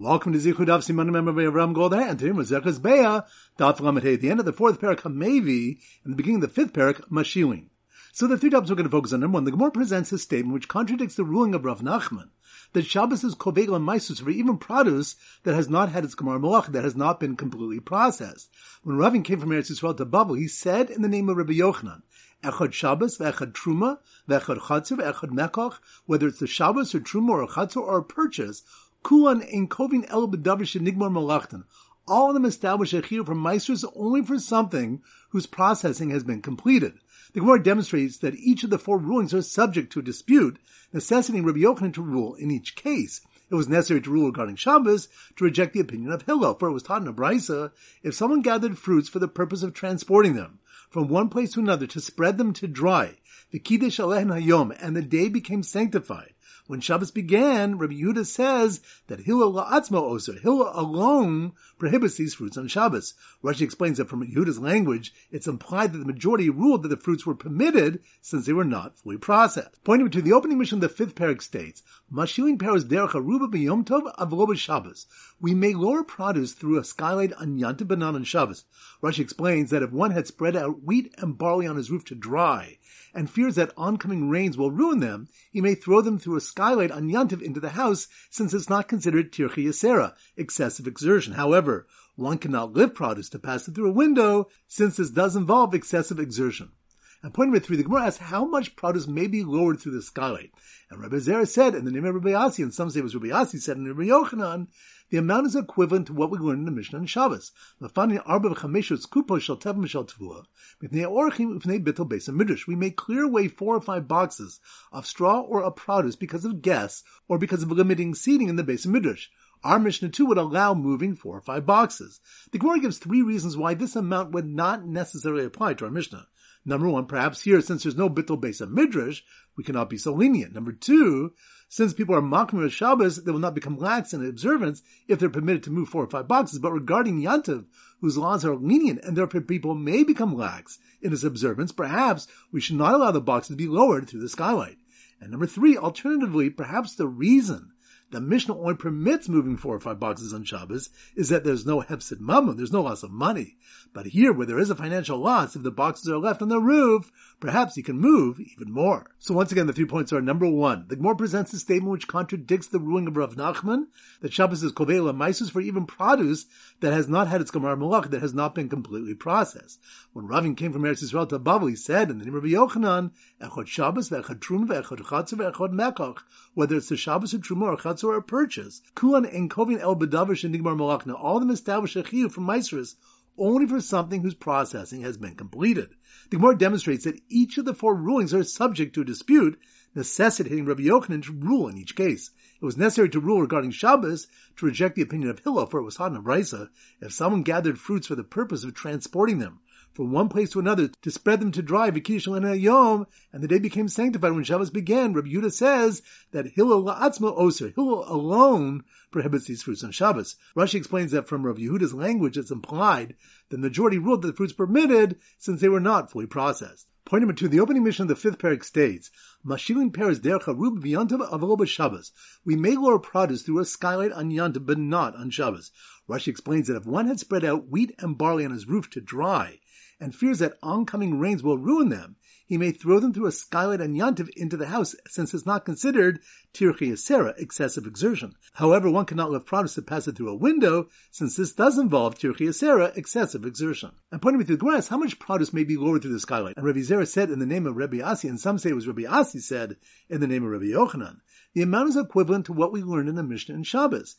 Welcome to Zichud Daf Siman Member Avram Goldar, and today Mazechus Beah, Daf at the end of the fourth parak Hamevi, and the beginning of the fifth parak Mashilin. So the three topics we're going to focus on. Number one, the Gemara presents his statement which contradicts the ruling of Rav Nachman that Shabbos is kovegel and maisus for even produce that has not had its gemara malach, that has not been completely processed. When Ravin came from Eretz Yisrael to Babel, he said in the name of Rabbi Yochanan, Echad Shabbos, Echad Truma, Echad Chatzir, Echad Mekoch, whether it's the Shabbos or Truma or a Chatzir or a purchase, Kulan in Kovin El B'Davish Nigmar Malachtan. All of them establish a chiyuv from Maestros only for something whose processing has been completed. The Gemara demonstrates that each of the four rulings are subject to a dispute, necessitating Rabbi Yochanan to rule in each case. It was necessary to rule regarding Shabbos to reject the opinion of Hillel, for it was taught in a brisa, if someone gathered fruits for the purpose of transporting them from one place to another to spread them to dry, the Kiddush Alehen Hayom, and the day became sanctified, when Shabbos began, Rabbi Yehuda says that Hillel la'atzmo oser, Hillel alone prohibits these fruits on Shabbos. Rashi explains that from Yehuda's language, it's implied that the majority ruled that the fruits were permitted since they were not fully processed. Pointing to the opening Mishnah of the fifth parak states, Mashilin paras derech aruba b'yom tov avlo Shabbos. We may lower produce through a skylight on Yantiv Banan on Shabbos. Rashi explains that if one had spread out wheat and barley on his roof to dry, and fears that oncoming rains will ruin them, he may throw them through a skylight on Yantiv into the house, since it's not considered tirchi yasera, excessive exertion. However, one cannot lift produce to pass it through a window, since this does involve excessive exertion. And point number three, the Gemara asks how much produce may be lowered through the skylight. And Rabbi Zera said, in the name of Rabbi Asi, and some say it was Rabbi Asi said in Rabbi Yochanan, the amount is equivalent to what we learned in the Mishnah and Shabbos. We make clear away four or five boxes of straw or of produce because of guests or because of limiting seating in the Beis Hamidrash. Our Mishnah too would allow moving four or five boxes. The Gemara gives three reasons why this amount would not necessarily apply to our Mishnah. Number one, perhaps here, since there's no bittul Beis Hamidrash, we cannot be so lenient. Number two, since people are mocking of Shabbos, they will not become lax in observance if they're permitted to move four or five boxes. But regarding Yantiv, whose laws are lenient and therefore people may become lax in its observance, perhaps we should not allow the boxes to be lowered through the skylight. And number three, alternatively, perhaps the reason the Mishnah only permits moving four or five boxes on Shabbos is that there's no hefsid mammon, there's no loss of money. But here, where there is a financial loss, if the boxes are left on the roof, perhaps you can move even more. So once again, the three points are number one, the Gemara presents a statement which contradicts the ruling of Rav Nachman that Shabbos is kovela maisus for even produce that has not had its gemara malach, that has not been completely processed. When Ravin came from Eretz Yisrael to Babel, he said in the name of Yochanan, Echad Shabbos, Echad Truma, Echad Chatzah, Echad Mekoch, whether it's the Shabbos or Truma or Chatzah or a purchase. Kulan and Kovin El Bedavish and Nigmar Malach. All of them establish a chiyuv from Maestris only for something whose processing has been completed. The Gemara demonstrates that each of the four rulings are subject to a dispute, necessitating Rabbi Yochanan to rule in each case. It was necessary to rule regarding Shabbos to reject the opinion of Hillel, for it was hot in if someone gathered fruits for the purpose of transporting them from one place to another to spread them to dry, Yom, and the day became sanctified when Shabbos began. Rabbi Yudah says that Hillel la'atzma oser, Hillel alone prohibits these fruits on Shabbos. Rashi explains that from Rabbi Yehuda's language, it's implied the majority ruled that the fruits permitted since they were not fully processed. Point number two, the opening Mishnah of the fifth parak states, Mashilin Paris dercha rub v'yantav avaloba Shabbos. We may lower produce through a skylight on Yantav, but not on Shabbos. Rashi explains that if one had spread out wheat and barley on his roof to dry, and fears that oncoming rains will ruin them, he may throw them through a skylight and yantiv into the house, since it's not considered tirchi excessive exertion. However, one cannot lift produce to pass it through a window, since this does involve tirchi excessive exertion. And pointing me to the grass, how much produce may be lowered through the skylight? And Rabbi Zera said in the name of Rabbi Asi, and some say it was Rabbi Asi said in the name of Rabbi Yochanan. The amount is equivalent to what we learned in the Mishnah and Shabbos.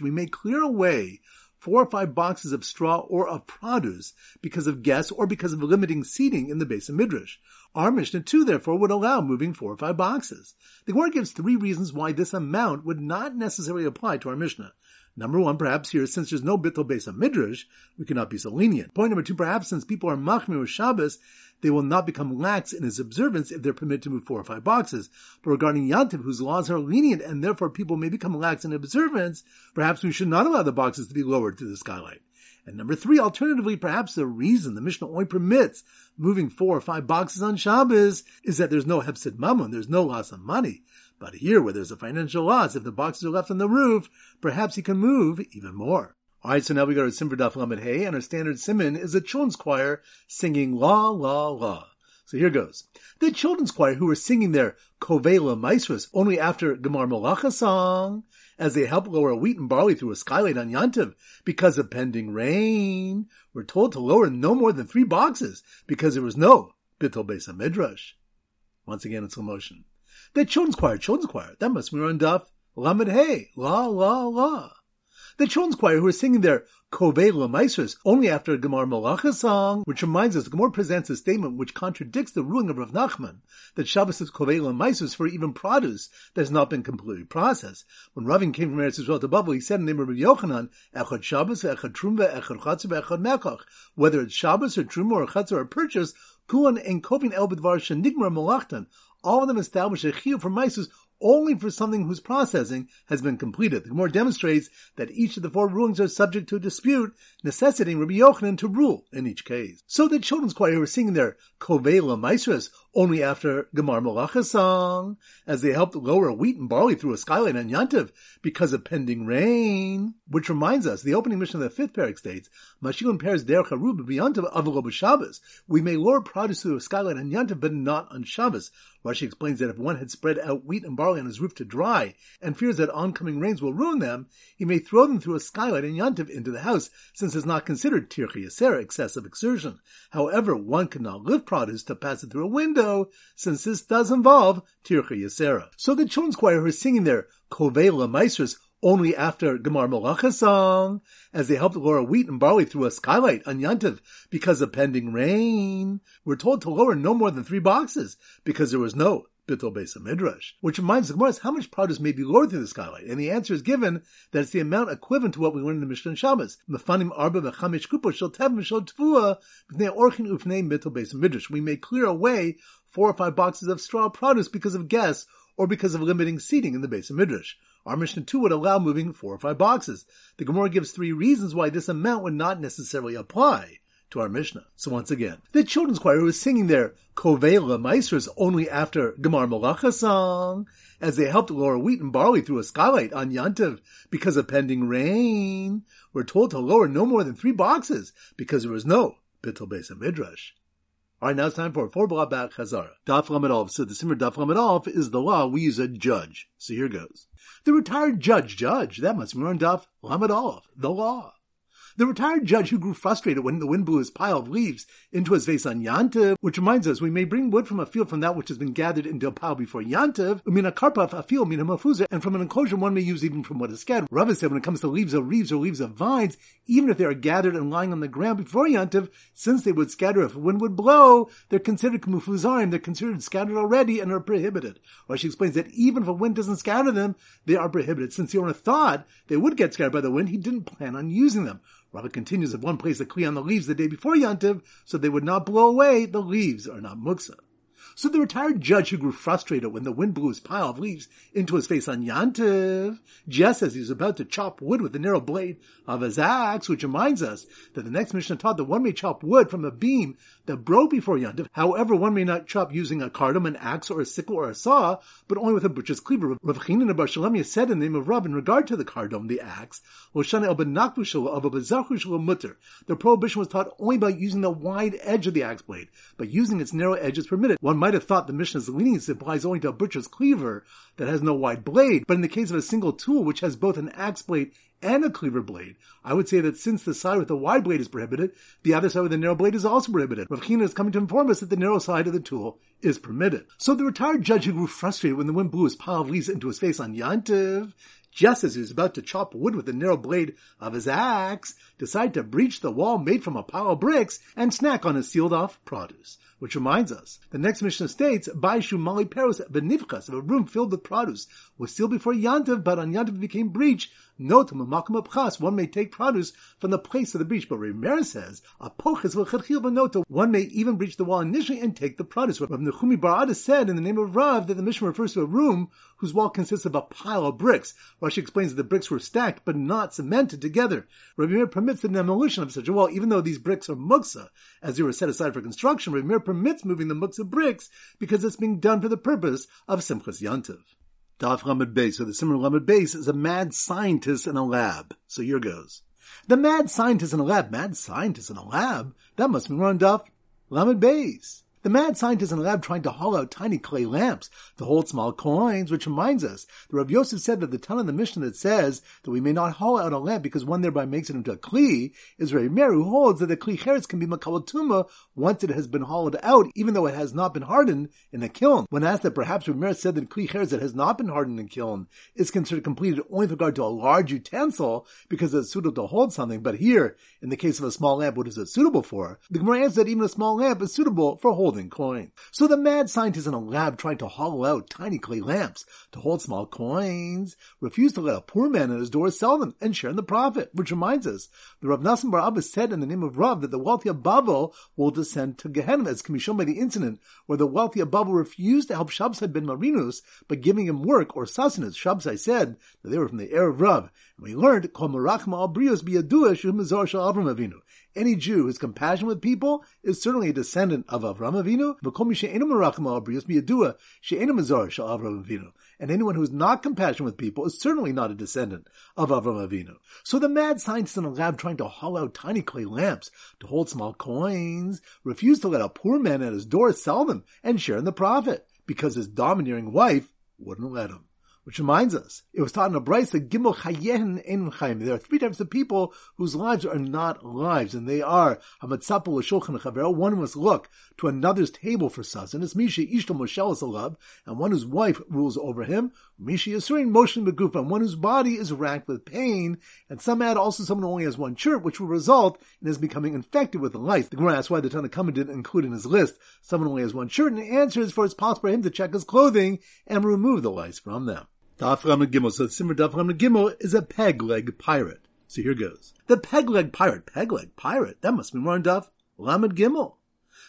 We make clear away four or five boxes of straw or of produce because of guests or because of limiting seating in the Beis Hamidrash. Our Mishnah too, therefore, would allow moving four or five boxes. The Gemara gives three reasons why this amount would not necessarily apply to our Mishnah. Number one, perhaps here, since there's no bittul Beis Hamidrash, we cannot be so lenient. Point number two, perhaps since people are machmir with Shabbos, they will not become lax in his observance if they're permitted to move four or five boxes. But regarding Yantiv, whose laws are lenient and therefore people may become lax in observance, perhaps we should not allow the boxes to be lowered to the skylight. And number three, alternatively, perhaps the reason the Mishnah only permits moving four or five boxes on Shabbos is that there's no Hepsid Mammon, there's no loss of money. But here, where there's a financial loss, if the boxes are left on the roof, perhaps he can move even more. Alright, so now we go to Simfer Daf Lamed Hey, and our standard simon is a children's choir singing La La La. So here goes. The children's choir who were singing their Kovela Maestros only after Gemar Malacha song, as they help lower wheat and barley through a skylight on Yantiv because of pending rain, were told to lower no more than three boxes because there was no Bittel Besa Midrash. Once again in slow motion. The children's choir, children's choir, that must be on Daf. Lamed Hey, La La La. The children's choir who are singing their Kovei Lamaisers only after a Gemar Malacha song, which reminds us the presents a statement which contradicts the ruling of Rav Nachman that Shabbos is Kovei Lamaisers for even produce that has not been completely processed. When Ravin came from Eretz Yisrael to Babel, he said in the name of Rabbi Yochanan, Echad Shabbos, Echad Trumva, Echad Chatzah, Echad Mekach. Whether it's Shabbos or Trumva or Chatzah or purchase, Kuan and Kovin El Bidvar Shenigmar Malachtan, all of them establish a chiyuv for Maisus only for something whose processing has been completed. The Gemara demonstrates that each of the four rulings are subject to a dispute, necessitating Rabbi Yochanan to rule in each case. So the children's choir were singing their Kovela Maestras only after Gemar Malacha song, as they helped lower wheat and barley through a skylight on Yantiv because of pending rain. Which reminds us, the opening Mishnah of the fifth parak states, Mashilin pairs der charub b'yantiv avalo Shabbos. We may lower produce through a skylight on Yantiv, but not on Shabbos. Rashi explains that if one had spread out wheat and barley on his roof to dry, and fears that oncoming rains will ruin them, he may throw them through a skylight in Yantiv into the house, since it's not considered tirchi yasera, excessive exertion. However, one cannot lift produce to pass it through a window, since this does involve tirchi yasera. So the children's choir are singing their kovela maestros only after Gemar Malacha song, as they helped lower wheat and barley through a skylight on Yantiv because of pending rain. We're told to lower no more than three boxes because there was no Bittel Besa Midrash, which reminds the Gemara how much produce may be lowered through the skylight, and the answer is given that it's the amount equivalent to what we learned in the Mishnah Shabbos. Mefanim arba v'chamish kupo shel tev v'shel tvua b'nei orchin Midrash. We may clear away four or five boxes of straw produce because of guests or because of limiting seating in the Beis Hamidrash. Our Mishnah 2 would allow moving four or five boxes. The Gemara gives three reasons why this amount would not necessarily apply to our Mishnah. So once again, the children's choir was singing their Kovela Meisters only after Gemar Malacha song, as they helped lower wheat and barley through a skylight on Yantiv because of pending rain. We're told to lower no more than three boxes because there was no Bittel Beis Midrash. All right, now it's time for four blah back Chazara. Daf Lamed So the Simmer Daf Lamed is the law. We use a judge. So here goes. The retired judge, judge. That must be on Daf Lamed the law. The retired judge who grew frustrated when the wind blew his pile of leaves into his face on Yantiv, which reminds us we may bring wood from a field from that which has been gathered into a pile before Yantiv, umina karpaf a field mina mafuza, and from an enclosure one may use even from what is scattered. Rava said when it comes to leaves of reeds or leaves of vines, even if they are gathered and lying on the ground before Yantiv, since they would scatter if a wind would blow, they're considered kumufuzarim, they're considered scattered already and are prohibited. Rashi explains that even if a wind doesn't scatter them, they are prohibited. Since the owner thought they would get scattered by the wind, he didn't plan on using them. Rava continues, if one placed a kli on the leaves the day before Yantiv, so they would not blow away, the leaves are not muksa. So the retired judge who grew frustrated when the wind blew his pile of leaves into his face on Yantiv, just as he was about to chop wood with the narrow blade of his axe, which reminds us that the next Mishnah taught that one may chop wood from a beam that broke before Yantiv. However, one may not chop using a cardum, an axe, or a sickle, or a saw, but only with a butcher's cleaver. Rav Chinan of Bar said in the name of Rav in regard to the cardum, the axe, the prohibition was taught only by using the wide edge of the axe blade, but using its narrow edge is permitted. One might have thought the Mishnah's leniency applies only to a butcher's cleaver that has no wide blade, but in the case of a single tool which has both an axe blade and a cleaver blade, I would say that since the side with the wide blade is prohibited, the other side with the narrow blade is also prohibited. Rav is coming to inform us that the narrow side of the tool is permitted. So the retired judge who grew frustrated when the wind blew his pile of leaves into his face on Yantiv, just as he was about to chop wood with the narrow blade of his axe, decided to breach the wall made from a pile of bricks and snack on his sealed off produce. Which reminds us, the next Mishnah states, Baishu Mali Peros Benivchas, of a room filled with produce, was sealed before Yantiv, but on Yantiv became breach. Note, Mamakam Abchas, one may take produce from the place of the breach, but Rabbi Meir says, Apoches V'chadchil B'nota, one may even breach the wall initially and take the produce. Rav Nechumi bar Ada said in the name of Rav that the Mishnah refers to a room whose wall consists of a pile of bricks. Rashi explains that the bricks were stacked but not cemented together. Rabbi Meir permits the demolition of such a wall, even though these bricks are muksa, as they were set aside for construction. Rabbi Meir permits moving the muksa bricks because it's being done for the purpose of Simchas Yantiv. Daf Lamed Beis, so the Simon Lamed Beis is a mad scientist in a lab. So here goes. The mad scientist in a lab, mad scientist in a lab? That must be run Daf Lamed Beis. The mad scientist in the lab trying to haul out tiny clay lamps to hold small coins, which reminds us, the Rav Yosef said that the Tanna in the Mishnah that says that we may not haul out a lamp because one thereby makes it into a kli is Rav Meir who holds that the kli cheretz can be makawatuma once it has been hollowed out, even though it has not been hardened in a kiln. When asked that perhaps Rav Meir said that kli cheretz that has not been hardened in kiln is considered completed only with regard to a large utensil because it's suitable to hold something, but here, in the case of a small lamp, what is it suitable for? The Gemara answers that even a small lamp is suitable for holding coin. So the mad scientist in a lab trying to hollow out tiny clay lamps to hold small coins refused to let a poor man at his door sell them and share in the profit, which reminds us, the Rav Nassim Bar Abba said in the name of Rav that the wealthy of Babel will descend to Gehenna, as can be shown by the incident where the wealthy of Babel refused to help Shabsai ben Marinus by giving him work or sustenance. Shabsai said that they were from the erev rav. And we learned, Kol Merachma al Brios Biyadua Shum Shal Avram Avinu. Any Jew who has compassion with people is certainly a descendant of Avram Avinu. And anyone who is not compassionate with people is certainly not a descendant of Avram Avinu. So the mad scientist in a lab trying to haul out tiny clay lamps to hold small coins refused to let a poor man at his door sell them and share in the profit because his domineering wife wouldn't let him. Which reminds us, it was taught in a Braisa that Gimel Chayen Ein Chaim. There are three types of people whose lives are not lives, and they are Hamatzapu Shulchan Chavero. One must look to another's table for sustenance. Misha Ishto Moshelas Alab, and one whose wife rules over him. Misha Yisurin Motion Begufa, and one whose body is racked with pain. And some add also someone who only has one shirt, which will result in his becoming infected with lice. The Gemara asks why the Tanna Kamma didn't include in his list someone only has one shirt, and the answer is for it's possible for him to check his clothing and remove the lice from them. Daf Lamed Gimel. So the Simmer Daf Lamed Gimel is a peg leg pirate. So here goes. The peg leg pirate. Peg leg pirate. That must be more on Daf Lamed Gimel.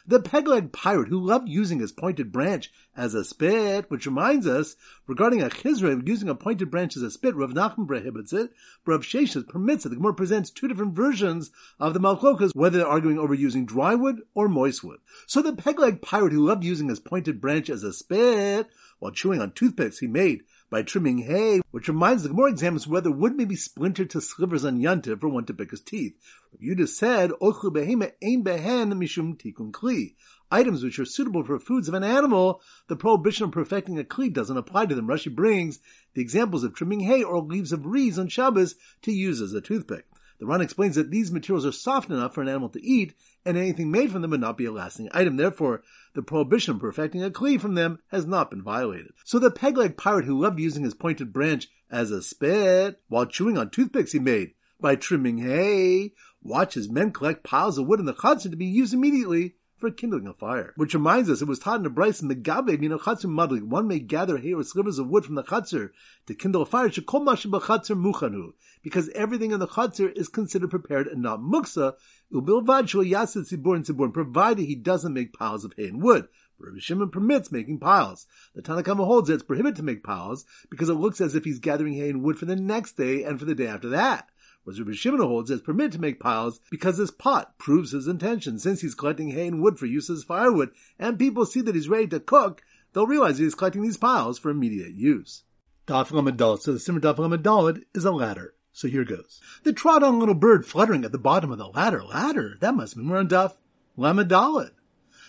The peg-leg pirate who loved using his pointed branch as a spit, which reminds us, regarding a chizra using a pointed branch as a spit, Rav Nachman prohibits it, Rav Sheshes permits it. The Gemara presents two different versions of the machlokes, whether they're arguing over using dry wood or moist wood. So the peg-leg pirate who loved using his pointed branch as a spit, while chewing on toothpicks he made by trimming hay, which reminds the Gemara examines whether wood may be splintered to slivers on yantiv for one to pick his teeth. You just said, Ochlu behema ein behen mishum tikun kli. Items which are suitable for foods of an animal, the prohibition of perfecting a kli doesn't apply to them. Rashi brings the examples of trimming hay or leaves of reeds on Shabbos to use as a toothpick. The Ran explains that these materials are soft enough for an animal to eat, and anything made from them would not be a lasting item. Therefore, the prohibition of perfecting a kli from them has not been violated. So the peg-leg pirate who loved using his pointed branch as a spit while chewing on toothpicks he made by trimming hay, watches men collect piles of wood in the chutzner to be used immediately for kindling a fire. Which reminds us, it was taught in the Braisa in the Gabe, Chatzir Madlik, one may gather hay or slivers of wood from the Chatzir to kindle a fire, Muchanu, because everything in the Chatzir is considered prepared and not muksa, Ubilvad Shul Yasid Tzibur and Tzibur, provided he doesn't make piles of hay and wood. Rabbi Shimon permits making piles. The Tanna Kamma holds that it's prohibited to make piles because it looks as if he's gathering hay and wood for the next day and for the day after that. Whereas Rabbi Shimon holds it's permitted to make piles because this pot proves his intention. Since he's collecting hay and wood for use as firewood, and people see that he's ready to cook, they'll realize he's collecting these piles for immediate use. Daf Lamed So the Simmer Daf Lamed is a ladder. So here goes. The trod on little bird fluttering at the bottom of the ladder. Ladder? That must mean we're on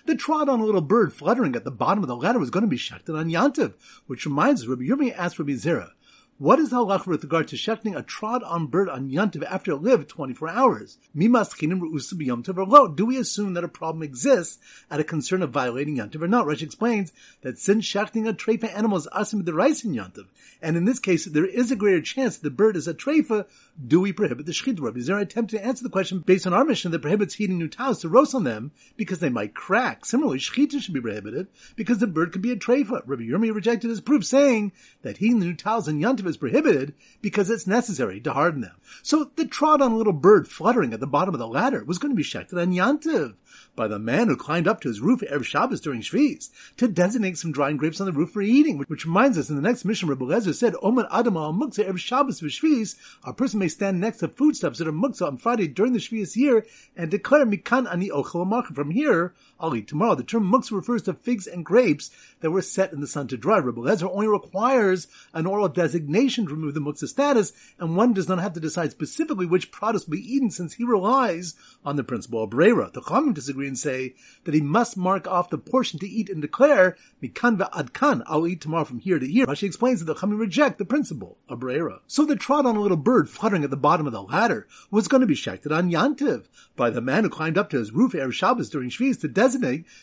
the trod on little bird fluttering at the bottom of the ladder was going to be shechted on Yantiv, which reminds us, Rabbi Yirmi asked Rabbi Zera, what is the halacha with regard to shechting a trod-on bird on Yantiv after it lived 24 hours? Do we assume that a problem exists at a concern of violating Yantiv or not? Rashi explains that since shechting a treifa animal is asim the rice in Yantiv, and in this case there is a greater chance the bird is a treifa, do we prohibit the shechit? Rabbi Zera attempted to answer the question based on our Mishnah that prohibits heating new towels to roast on them because they might crack. Similarly, shechita should be prohibited because the bird could be a treifa. Rabbi Yirmi rejected his proof saying that heating new towels in Yantiv is prohibited because it's necessary to harden them. So the trod on little bird fluttering at the bottom of the ladder was going to be shechted on Yantiv by the man who climbed up to his roof Erev Shabbos during Shviz to designate some drying grapes on the roof for eating, which reminds us in the next Mishnah, Rabbi Lezer said, Omer Adam al Muktzah Erev Shabbos v'Shviz, a person may stand next to foodstuffs that are Muktzah on Friday during the Shviz year and declare Mikan Ani Ochel From here, Eat tomorrow. The term Muktzah refers to figs and grapes that were set in the sun to dry. Rabbi Lezer only requires an oral designation to remove the Muktzah status, and one does not have to decide specifically which product will be eaten since he relies on the principle of Brera. The Chachamim disagree and say that he must mark off the portion to eat and declare, Mikan adkan, I'll eat tomorrow from here to here. Rashi explains that the Chachamim reject the principle of Brera. So the trod on a little bird fluttering at the bottom of the ladder was going to be shechted on Yantiv by the man who climbed up to his roof Erev Shabbos during Shviz to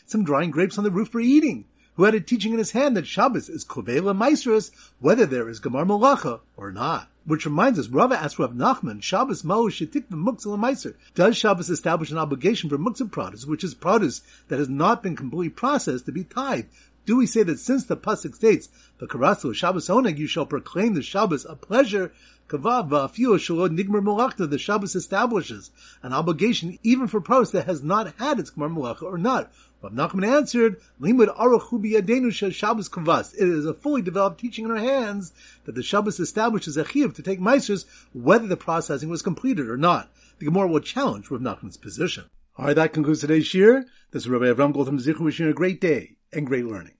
some drying grapes on the roof for eating who had a teaching in his hand that Shabbos is Kovela Maestros, whether there is Gemar Malacha or not. Which reminds us, Rava asked Rav Nachman, Shabbos Mao Shetik Meiser. Does Shabbos establish an obligation for Muktzah produce, which is produce that has not been completely processed to be tied? Do we say that since the Pasuk states, the Karasu Shabbos Oneg, you shall proclaim the Shabbos a pleasure, Kavav Shalot Nigmar Malachta, the Shabbos establishes an obligation even for produce that has not had its Gemar Malacha or not. Rav Nachman answered, Limud Aruch Adenu Shabbos Kavas. It is a fully developed teaching in our hands that the Shabbos establishes a chiyuv to take meisters whether the processing was completed or not. The Gemara will challenge Rav Nachman's position. All right, that concludes today's shiur. This is Rabbi Avram Goldham Zichu wishing you a great day and great learning.